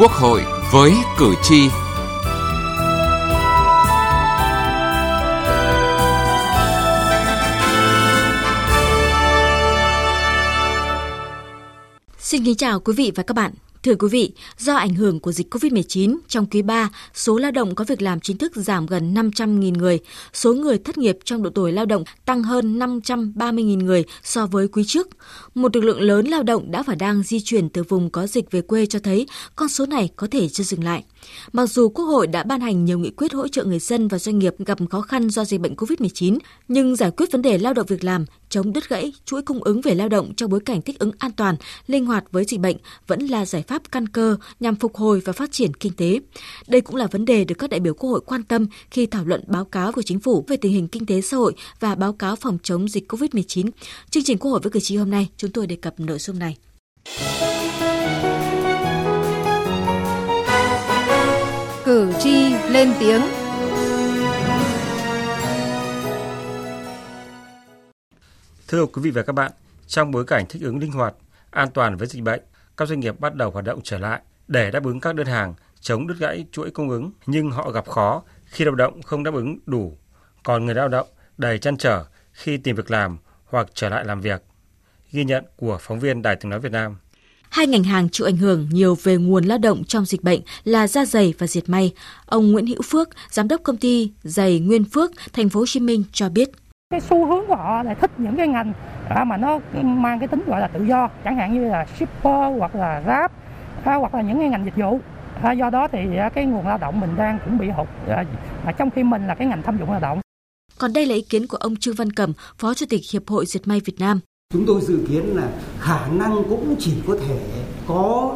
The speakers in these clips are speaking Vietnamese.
Quốc hội với cử tri. Xin kính chào quý vị và các bạn. Thưa quý vị, do ảnh hưởng của dịch COVID-19, trong quý 3, số lao động có việc làm chính thức giảm gần 500.000 người, số người thất nghiệp trong độ tuổi lao động tăng hơn 530.000 người so với quý trước. Một lực lượng lớn lao động đã và đang di chuyển từ vùng có dịch về quê cho thấy con số này có thể chưa dừng lại. Mặc dù Quốc hội đã ban hành nhiều nghị quyết hỗ trợ người dân và doanh nghiệp gặp khó khăn do dịch bệnh COVID-19, nhưng giải quyết vấn đề lao động việc làm, chống đứt gãy chuỗi cung ứng về lao động trong bối cảnh thích ứng an toàn, linh hoạt với dịch bệnh vẫn là giải pháp căn cơ nhằm phục hồi và phát triển kinh tế. Đây cũng là vấn đề được các đại biểu Quốc hội quan tâm khi thảo luận báo cáo của chính phủ về tình hình kinh tế xã hội và báo cáo phòng chống dịch COVID-19. Chương trình Quốc hội với cử tri hôm nay, chúng tôi đề cập nội dung này. Cử tri lên tiếng. Thưa quý vị và các bạn, trong bối cảnh thích ứng linh hoạt, an toàn với dịch bệnh, các doanh nghiệp bắt đầu hoạt động trở lại để đáp ứng các đơn hàng, chống đứt gãy chuỗi cung ứng, nhưng họ gặp khó khi lao động không đáp ứng đủ, còn người lao động đầy chăn trở khi tìm việc làm hoặc trở lại làm việc. Ghi nhận của phóng viên Đài tiếng nói Việt Nam. Hai ngành hàng chịu ảnh hưởng nhiều về nguồn lao động trong dịch bệnh là da giày và diệt may. Ông Nguyễn Hữu Phước, giám đốc công ty giày Nguyên Phước, thành phố Hồ Chí Minh cho biết. Cái xu hướng của họ là thích những cái ngành mà nó mang cái tính gọi là tự do, chẳng hạn như là shipper hoặc là grab hoặc là những cái ngành dịch vụ. Do đó thì cái nguồn lao động mình đang cũng bị hụt, mà trong khi mình là cái ngành thâm dụng lao động. Còn đây là ý kiến của ông Trương Văn Cẩm, Phó Chủ tịch Hiệp hội Diệt may Việt Nam. Chúng tôi dự kiến là khả năng cũng chỉ có thể có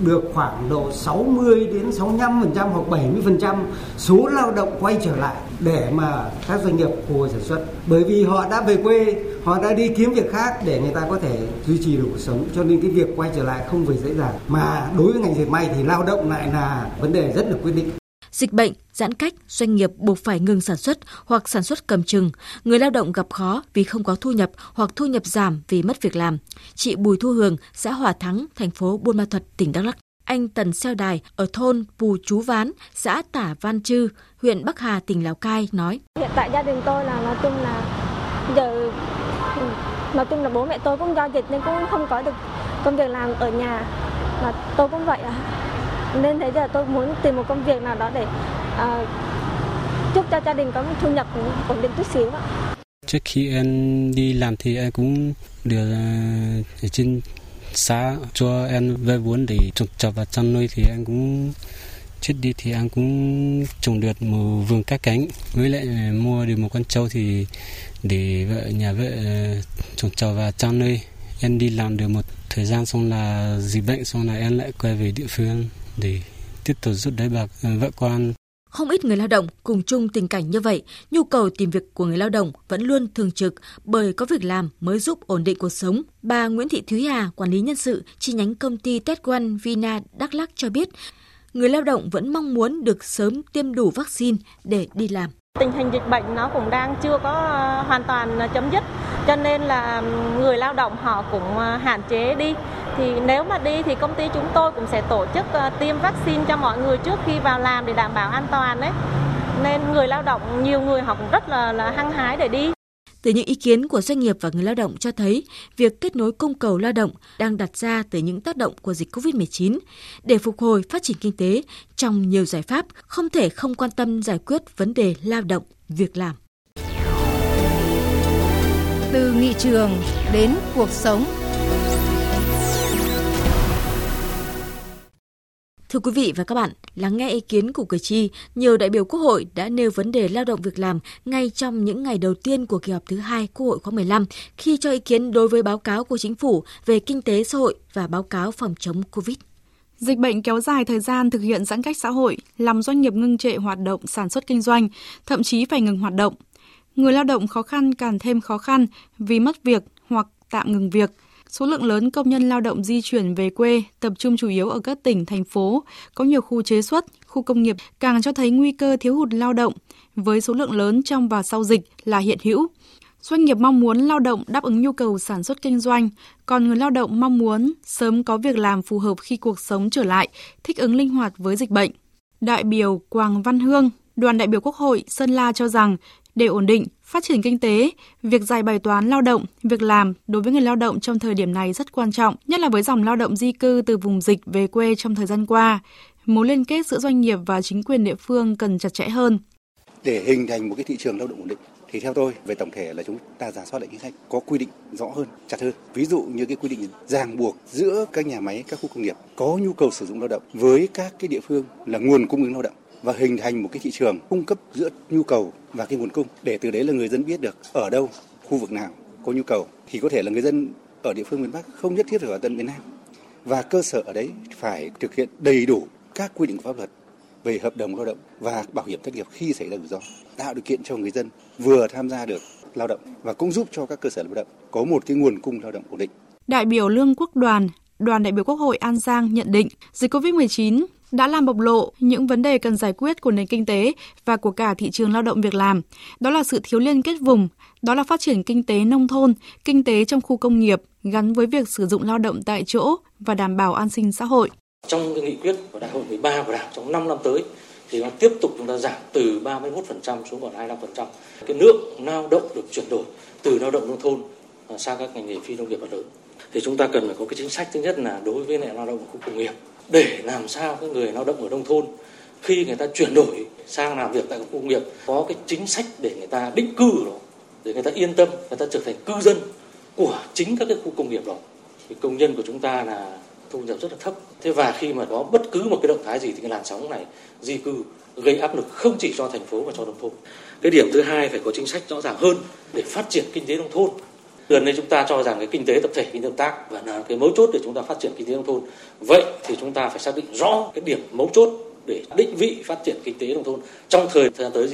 được khoảng độ 60 đến 65% hoặc 70% số lao động quay trở lại để mà các doanh nghiệp phục hồi sản xuất. Bởi vì họ đã về quê, họ đã đi kiếm việc khác để người ta có thể duy trì được cuộc sống. Cho nên cái việc quay trở lại không phải dễ dàng. Mà đối với ngành dệt may thì lao động lại là vấn đề rất là quyết định. Dịch bệnh, giãn cách, doanh nghiệp buộc phải ngừng sản xuất hoặc sản xuất cầm chừng. Người lao động gặp khó vì không có thu nhập hoặc thu nhập giảm vì mất việc làm. Chị Bùi Thu Hường, xã Hòa Thắng, thành phố Buôn Ma Thuật, tỉnh Đắk Lắk. Anh Tần Xeo Đài ở thôn Pù Chú Ván, xã Tả Văn Chư, huyện Bắc Hà, tỉnh Lào Cai nói. Hiện tại gia đình tôi là nói chung là giờ nói chung là bố mẹ tôi cũng do dịch nên cũng không có được công việc làm ở nhà và tôi cũng vậy à nên thế giờ tôi muốn tìm một công việc nào đó để uh, giúp cho gia đình có một thu nhập ổn định chút xíu ạ. Trước khi em đi làm thì em cũng được ờ, ở trên xã cho em vay vốn để trồng trọt và chăn nuôi thì em cũng trước đi thì em cũng trồng được một vườn cá cánh. Với lại ờ, mua được một con trâu thì để vợ nhà vợ trồng trọt và chăn nuôi. Em đi làm được một thời gian xong là dịch bệnh xong là em lại quay về địa phương để tiếp tục giúp đỡ bà vợ con. Không ít người lao động cùng chung tình cảnh như vậy, nhu cầu tìm việc của người lao động vẫn luôn thường trực bởi có việc làm mới giúp ổn định cuộc sống. Bà Nguyễn Thị Thúy Hà, quản lý nhân sự chi nhánh công ty Tetwan Vina Đắk Lắk cho biết, người lao động vẫn mong muốn được sớm tiêm đủ vaccine để đi làm. Tình hình dịch bệnh nó cũng đang chưa có ờ, hoàn toàn ờ, chấm dứt, cho nên là người lao động họ cũng ờ, hạn chế đi. Thì nếu mà đi thì công ty chúng tôi cũng sẽ tổ chức tiêm vaccine cho mọi người trước khi vào làm để đảm bảo an toàn đấy. Nên người lao động nhiều người họ cũng rất là là hăng hái để đi. Từ những ý kiến của doanh nghiệp và người lao động cho thấy, việc kết nối cung cầu lao động đang đặt ra từ những tác động của dịch COVID-19 để phục hồi phát triển kinh tế trong nhiều giải pháp không thể không quan tâm giải quyết vấn đề lao động, việc làm. Từ nghị trường đến cuộc sống Thưa quý vị và các bạn, lắng nghe ý kiến của cử tri, nhiều đại biểu Quốc hội đã nêu vấn đề lao động việc làm ngay trong những ngày đầu tiên của kỳ họp thứ hai Quốc hội khóa 15 khi cho ý kiến đối với báo cáo của chính phủ về kinh tế xã hội và báo cáo phòng chống Covid. Dịch bệnh kéo dài thời gian thực hiện giãn cách xã hội, làm doanh nghiệp ngưng trệ hoạt động sản xuất kinh doanh, thậm chí phải ngừng hoạt động. Người lao động khó khăn càng thêm khó khăn vì mất việc hoặc tạm ngừng việc – Số lượng lớn công nhân lao động di chuyển về quê, tập trung chủ yếu ở các tỉnh, thành phố, có nhiều khu chế xuất, khu công nghiệp càng cho thấy nguy cơ thiếu hụt lao động với số lượng lớn trong và sau dịch là hiện hữu. Doanh nghiệp mong muốn lao động đáp ứng nhu cầu sản xuất kinh doanh, còn người lao động mong muốn sớm có việc làm phù hợp khi cuộc sống trở lại, thích ứng linh hoạt với dịch bệnh. Đại biểu Quang Văn Hương, đoàn đại biểu Quốc hội Sơn La cho rằng để ổn định, phát triển kinh tế, việc giải bài toán lao động, việc làm đối với người lao động trong thời điểm này rất quan trọng, nhất là với dòng lao động di cư từ vùng dịch về quê trong thời gian qua. Mối liên kết giữa doanh nghiệp và chính quyền địa phương cần chặt chẽ hơn. Để hình thành một cái thị trường lao động ổn định thì theo tôi về tổng thể là chúng ta giả soát lại chính sách có quy định rõ hơn, chặt hơn. Ví dụ như cái quy định ràng buộc giữa các nhà máy, các khu công nghiệp có nhu cầu sử dụng lao động với các cái địa phương là nguồn cung ứng lao động và hình thành một cái thị trường cung cấp giữa nhu cầu và cái nguồn cung để từ đấy là người dân biết được ở đâu, khu vực nào có nhu cầu thì có thể là người dân ở địa phương miền Bắc không nhất thiết phải ở tận miền Nam và cơ sở ở đấy phải thực hiện đầy đủ các quy định của pháp luật về hợp đồng lao động và bảo hiểm thất nghiệp khi xảy ra rủi ro, tạo điều kiện cho người dân vừa tham gia được lao động và cũng giúp cho các cơ sở lao động có một cái nguồn cung lao động ổn định. Đại biểu Lương Quốc Đoàn, đoàn đại biểu Quốc hội An Giang nhận định dịch COVID-19 đã làm bộc lộ những vấn đề cần giải quyết của nền kinh tế và của cả thị trường lao động việc làm. Đó là sự thiếu liên kết vùng, đó là phát triển kinh tế nông thôn, kinh tế trong khu công nghiệp gắn với việc sử dụng lao động tại chỗ và đảm bảo an sinh xã hội. Trong cái nghị quyết của Đại hội 13 của Đảng trong 5 năm tới thì nó tiếp tục chúng ta giảm từ 31% xuống còn 25%. Cái lượng lao động được chuyển đổi từ lao động nông thôn à, sang các ngành nghề phi nông nghiệp và lớn. Thì chúng ta cần phải có cái chính sách thứ nhất là đối với lại lao động của khu công nghiệp để làm sao cái người lao động ở nông thôn, khi người ta chuyển đổi sang làm việc tại các khu công nghiệp, có cái chính sách để người ta định cư đó, để người ta yên tâm, người ta trở thành cư dân của chính các cái khu công nghiệp đó, thì công nhân của chúng ta là thu nhập rất là thấp. Thế và khi mà có bất cứ một cái động thái gì thì cái làn sóng này di cư gây áp lực không chỉ cho thành phố mà cho nông thôn. Cái điểm thứ hai phải có chính sách rõ ràng hơn để phát triển kinh tế nông thôn. Gần đây chúng ta cho rằng cái kinh tế tập thể, kinh tế hợp tác và là cái mấu chốt để chúng ta phát triển kinh tế nông thôn. Vậy thì chúng ta phải xác định rõ cái điểm mấu chốt để định vị phát triển kinh tế nông thôn trong thời gian tới.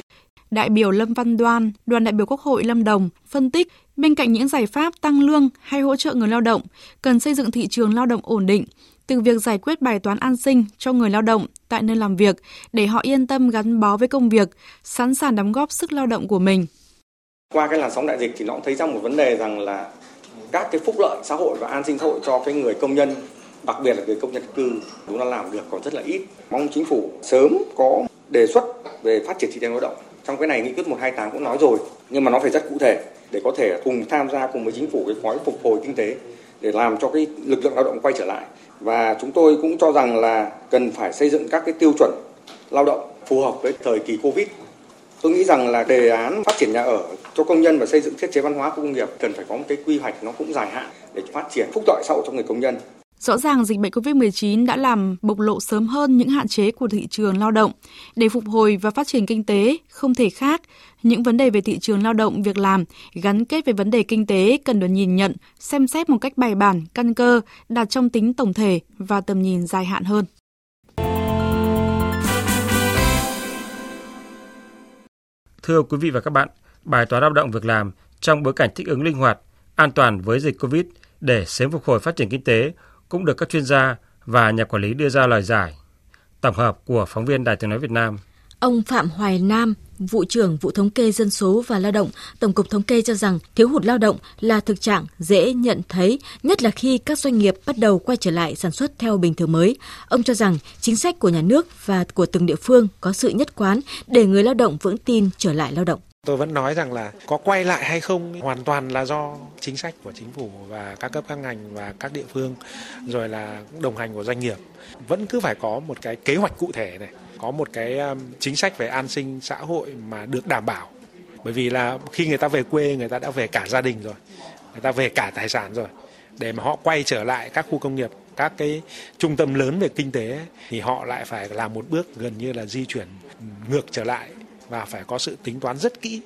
Đại biểu Lâm Văn Đoan, đoàn đại biểu Quốc hội Lâm Đồng phân tích bên cạnh những giải pháp tăng lương hay hỗ trợ người lao động, cần xây dựng thị trường lao động ổn định, từ việc giải quyết bài toán an sinh cho người lao động tại nơi làm việc để họ yên tâm gắn bó với công việc, sẵn sàng đóng góp sức lao động của mình. Qua cái làn sóng đại dịch thì nó cũng thấy ra một vấn đề rằng là các cái phúc lợi xã hội và an sinh xã hội cho cái người công nhân, đặc biệt là người công nhân cư, chúng ta làm được còn rất là ít. Mong chính phủ sớm có đề xuất về phát triển thị trường lao động. Trong cái này nghị quyết 128 cũng nói rồi, nhưng mà nó phải rất cụ thể để có thể cùng tham gia cùng với chính phủ cái gói phục hồi kinh tế để làm cho cái lực lượng lao động quay trở lại. Và chúng tôi cũng cho rằng là cần phải xây dựng các cái tiêu chuẩn lao động phù hợp với thời kỳ covid tôi nghĩ rằng là đề án phát triển nhà ở cho công nhân và xây dựng thiết chế văn hóa khu công nghiệp cần phải có một cái quy hoạch nó cũng dài hạn để phát triển phúc lợi xã hội cho người công nhân Rõ ràng dịch bệnh COVID-19 đã làm bộc lộ sớm hơn những hạn chế của thị trường lao động. Để phục hồi và phát triển kinh tế, không thể khác, những vấn đề về thị trường lao động, việc làm gắn kết với vấn đề kinh tế cần được nhìn nhận, xem xét một cách bài bản, căn cơ, đạt trong tính tổng thể và tầm nhìn dài hạn hơn. Thưa quý vị và các bạn, bài toán lao động việc làm trong bối cảnh thích ứng linh hoạt, an toàn với dịch Covid để sớm phục hồi phát triển kinh tế cũng được các chuyên gia và nhà quản lý đưa ra lời giải. Tổng hợp của phóng viên Đài tiếng nói Việt Nam. Ông Phạm Hoài Nam, vụ trưởng vụ thống kê dân số và lao động, Tổng cục Thống kê cho rằng thiếu hụt lao động là thực trạng dễ nhận thấy, nhất là khi các doanh nghiệp bắt đầu quay trở lại sản xuất theo bình thường mới. Ông cho rằng chính sách của nhà nước và của từng địa phương có sự nhất quán để người lao động vững tin trở lại lao động. Tôi vẫn nói rằng là có quay lại hay không hoàn toàn là do chính sách của chính phủ và các cấp các ngành và các địa phương rồi là đồng hành của doanh nghiệp. Vẫn cứ phải có một cái kế hoạch cụ thể này, có một cái um, chính sách về an sinh xã hội mà được đảm bảo. Bởi vì là khi người ta về quê người ta đã về cả gia đình rồi, người ta về cả tài sản rồi. Để mà họ quay trở lại các khu công nghiệp các cái trung tâm lớn về kinh tế thì họ lại phải làm một bước gần như là di chuyển ngược trở lại và phải có sự tính toán rất kỹ.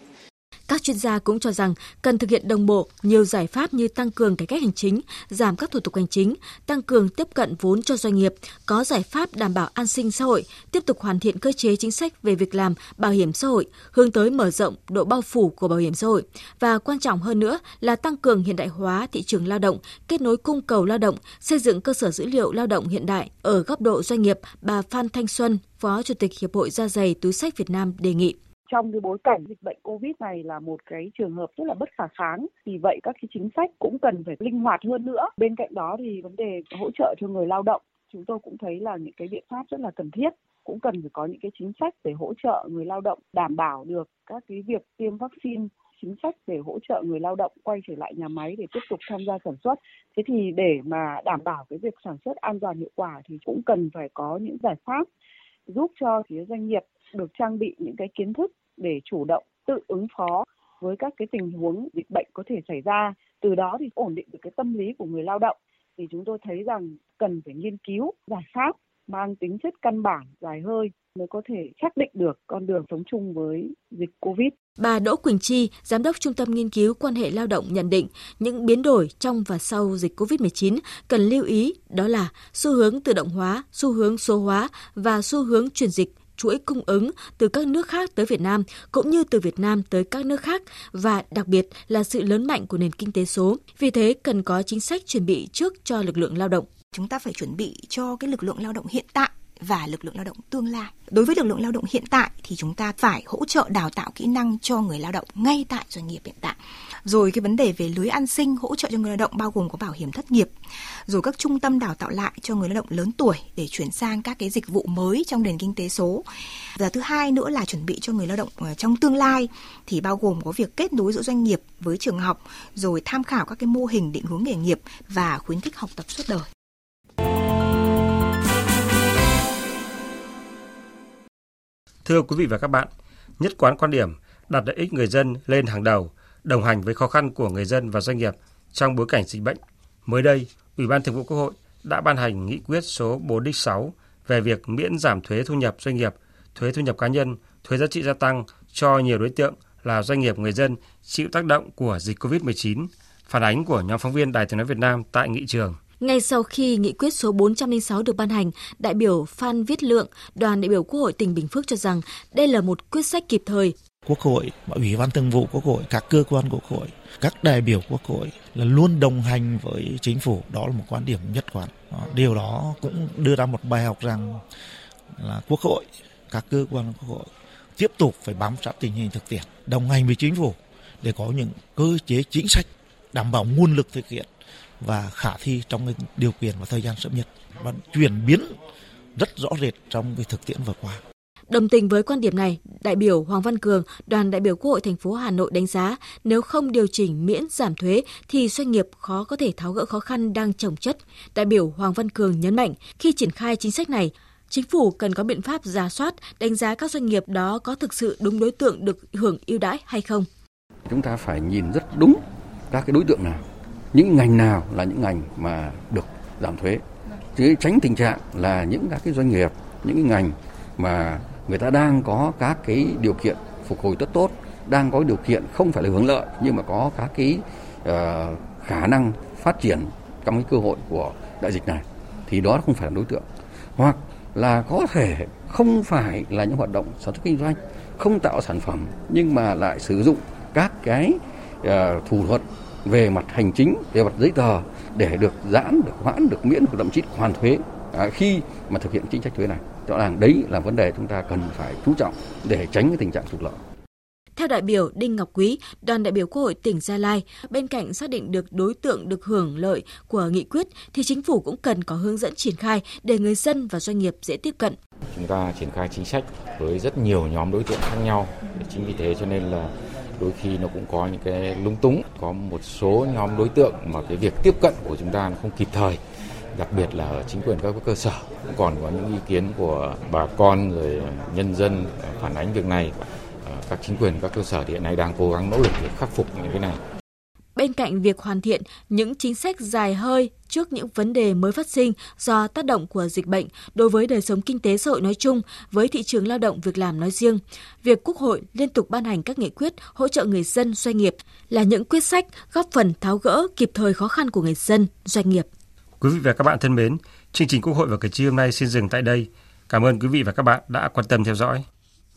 Các chuyên gia cũng cho rằng cần thực hiện đồng bộ nhiều giải pháp như tăng cường cải cách hành chính, giảm các thủ tục hành chính, tăng cường tiếp cận vốn cho doanh nghiệp, có giải pháp đảm bảo an sinh xã hội, tiếp tục hoàn thiện cơ chế chính sách về việc làm, bảo hiểm xã hội, hướng tới mở rộng độ bao phủ của bảo hiểm xã hội và quan trọng hơn nữa là tăng cường hiện đại hóa thị trường lao động, kết nối cung cầu lao động, xây dựng cơ sở dữ liệu lao động hiện đại ở góc độ doanh nghiệp, bà Phan Thanh Xuân, Phó Chủ tịch Hiệp hội Da giày túi sách Việt Nam đề nghị trong cái bối cảnh dịch bệnh Covid này là một cái trường hợp rất là bất khả kháng. Vì vậy các cái chính sách cũng cần phải linh hoạt hơn nữa. Bên cạnh đó thì vấn đề hỗ trợ cho người lao động, chúng tôi cũng thấy là những cái biện pháp rất là cần thiết cũng cần phải có những cái chính sách để hỗ trợ người lao động, đảm bảo được các cái việc tiêm vaccine, chính sách để hỗ trợ người lao động quay trở lại nhà máy để tiếp tục tham gia sản xuất. Thế thì để mà đảm bảo cái việc sản xuất an toàn hiệu quả thì cũng cần phải có những giải pháp giúp cho phía doanh nghiệp được trang bị những cái kiến thức để chủ động tự ứng phó với các cái tình huống dịch bệnh có thể xảy ra. Từ đó thì ổn định được cái tâm lý của người lao động thì chúng tôi thấy rằng cần phải nghiên cứu giải pháp mang tính chất căn bản dài hơi mới có thể xác định được con đường sống chung với dịch Covid. Bà Đỗ Quỳnh Chi, Giám đốc Trung tâm Nghiên cứu Quan hệ Lao động nhận định những biến đổi trong và sau dịch COVID-19 cần lưu ý đó là xu hướng tự động hóa, xu hướng số hóa và xu hướng chuyển dịch chuỗi cung ứng từ các nước khác tới Việt Nam, cũng như từ Việt Nam tới các nước khác, và đặc biệt là sự lớn mạnh của nền kinh tế số. Vì thế, cần có chính sách chuẩn bị trước cho lực lượng lao động. Chúng ta phải chuẩn bị cho cái lực lượng lao động hiện tại và lực lượng lao động tương lai. Đối với lực lượng lao động hiện tại thì chúng ta phải hỗ trợ đào tạo kỹ năng cho người lao động ngay tại doanh nghiệp hiện tại. Rồi cái vấn đề về lưới an sinh hỗ trợ cho người lao động bao gồm có bảo hiểm thất nghiệp. Rồi các trung tâm đào tạo lại cho người lao động lớn tuổi để chuyển sang các cái dịch vụ mới trong nền kinh tế số. Và thứ hai nữa là chuẩn bị cho người lao động ờ, trong tương lai thì bao gồm có việc kết nối giữa doanh nghiệp với trường học, rồi tham khảo các cái mô hình định hướng nghề nghiệp và khuyến khích học tập suốt đời. Thưa quý vị và các bạn, nhất quán quan điểm đặt lợi ích người dân lên hàng đầu, đồng hành với khó khăn của người dân và doanh nghiệp trong bối cảnh dịch bệnh. Mới đây, Ủy ban Thường vụ Quốc hội đã ban hành nghị quyết số 4 về việc miễn giảm thuế thu nhập doanh nghiệp, thuế thu nhập cá nhân, thuế giá trị gia tăng cho nhiều đối tượng là doanh nghiệp người dân chịu tác động của dịch COVID-19. Phản ánh của nhóm phóng viên Đài Tiếng nói Việt Nam tại nghị trường. Ngay sau khi nghị quyết số 406 được ban hành, đại biểu Phan Viết Lượng, đoàn đại biểu Quốc hội tỉnh Bình Phước cho rằng đây là một quyết sách kịp thời. Quốc hội, Ủy ban Thường vụ Quốc hội, các cơ quan Quốc hội, các đại biểu Quốc hội là luôn đồng hành với chính phủ, đó là một quan điểm nhất quán. Điều đó cũng đưa ra một bài học rằng là Quốc hội, các cơ quan Quốc hội tiếp tục phải bám sát tình hình thực tiễn, đồng hành với chính phủ để có những cơ chế chính sách đảm bảo nguồn lực thực hiện và khả thi trong cái điều kiện và thời gian sớm nhất và chuyển biến rất rõ rệt trong cái thực tiễn vừa qua. Đồng tình với quan điểm này, đại biểu Hoàng Văn Cường, đoàn đại biểu Quốc hội thành phố Hà Nội đánh giá nếu không điều chỉnh miễn giảm thuế thì doanh nghiệp khó có thể tháo gỡ khó khăn đang trồng chất. Đại biểu Hoàng Văn Cường nhấn mạnh khi triển khai chính sách này, chính phủ cần có biện pháp giả soát, đánh giá các doanh nghiệp đó có thực sự đúng đối tượng được hưởng ưu đãi hay không. Chúng ta phải nhìn rất đúng các cái đối tượng nào những ngành nào là những ngành mà được giảm thuế? Chứ tránh tình trạng là những các cái doanh nghiệp những cái ngành mà người ta đang có các cái điều kiện phục hồi rất tốt đang có điều kiện không phải là hưởng lợi nhưng mà có các cái uh, khả năng phát triển trong cái cơ hội của đại dịch này thì đó không phải là đối tượng. Hoặc là có thể không phải là những hoạt động sản xuất kinh doanh không tạo sản phẩm nhưng mà lại sử dụng các cái uh, thủ thuật về mặt hành chính, về mặt giấy tờ để được giãn, được hoãn, được miễn, được thậm chí hoàn thuế à, khi mà thực hiện chính sách thuế này. Rõ ràng đấy là vấn đề chúng ta cần phải chú trọng để tránh cái tình trạng trục lợi. Theo đại biểu Đinh Ngọc Quý, đoàn đại biểu Quốc hội tỉnh Gia Lai, bên cạnh xác định được đối tượng được hưởng lợi của nghị quyết thì chính phủ cũng cần có hướng dẫn triển khai để người dân và doanh nghiệp dễ tiếp cận. Chúng ta triển khai chính sách với rất nhiều nhóm đối tượng khác nhau. Chính vì thế cho nên là đôi khi nó cũng có những cái lung túng. Có một số nhóm đối tượng mà cái việc tiếp cận của chúng ta nó không kịp thời, đặc biệt là ở chính quyền các cơ sở. Cũng còn có những ý kiến của bà con, người nhân dân phản ánh việc này. Ờ, các chính quyền các cơ sở hiện nay đang cố gắng nỗ lực để khắc phục những cái này. Bên cạnh việc hoàn thiện những chính sách dài hơi trước những vấn đề mới phát sinh do tác động của dịch bệnh đối với đời sống kinh tế xã hội nói chung, với thị trường lao động việc làm nói riêng, việc Quốc hội liên tục ban hành các nghị quyết hỗ trợ người dân doanh nghiệp là những quyết sách góp phần tháo gỡ kịp thời khó khăn của người dân doanh nghiệp. Quý vị và các bạn thân mến, chương trình Quốc hội và cử tri hôm nay xin dừng tại đây. Cảm ơn quý vị và các bạn đã quan tâm theo dõi.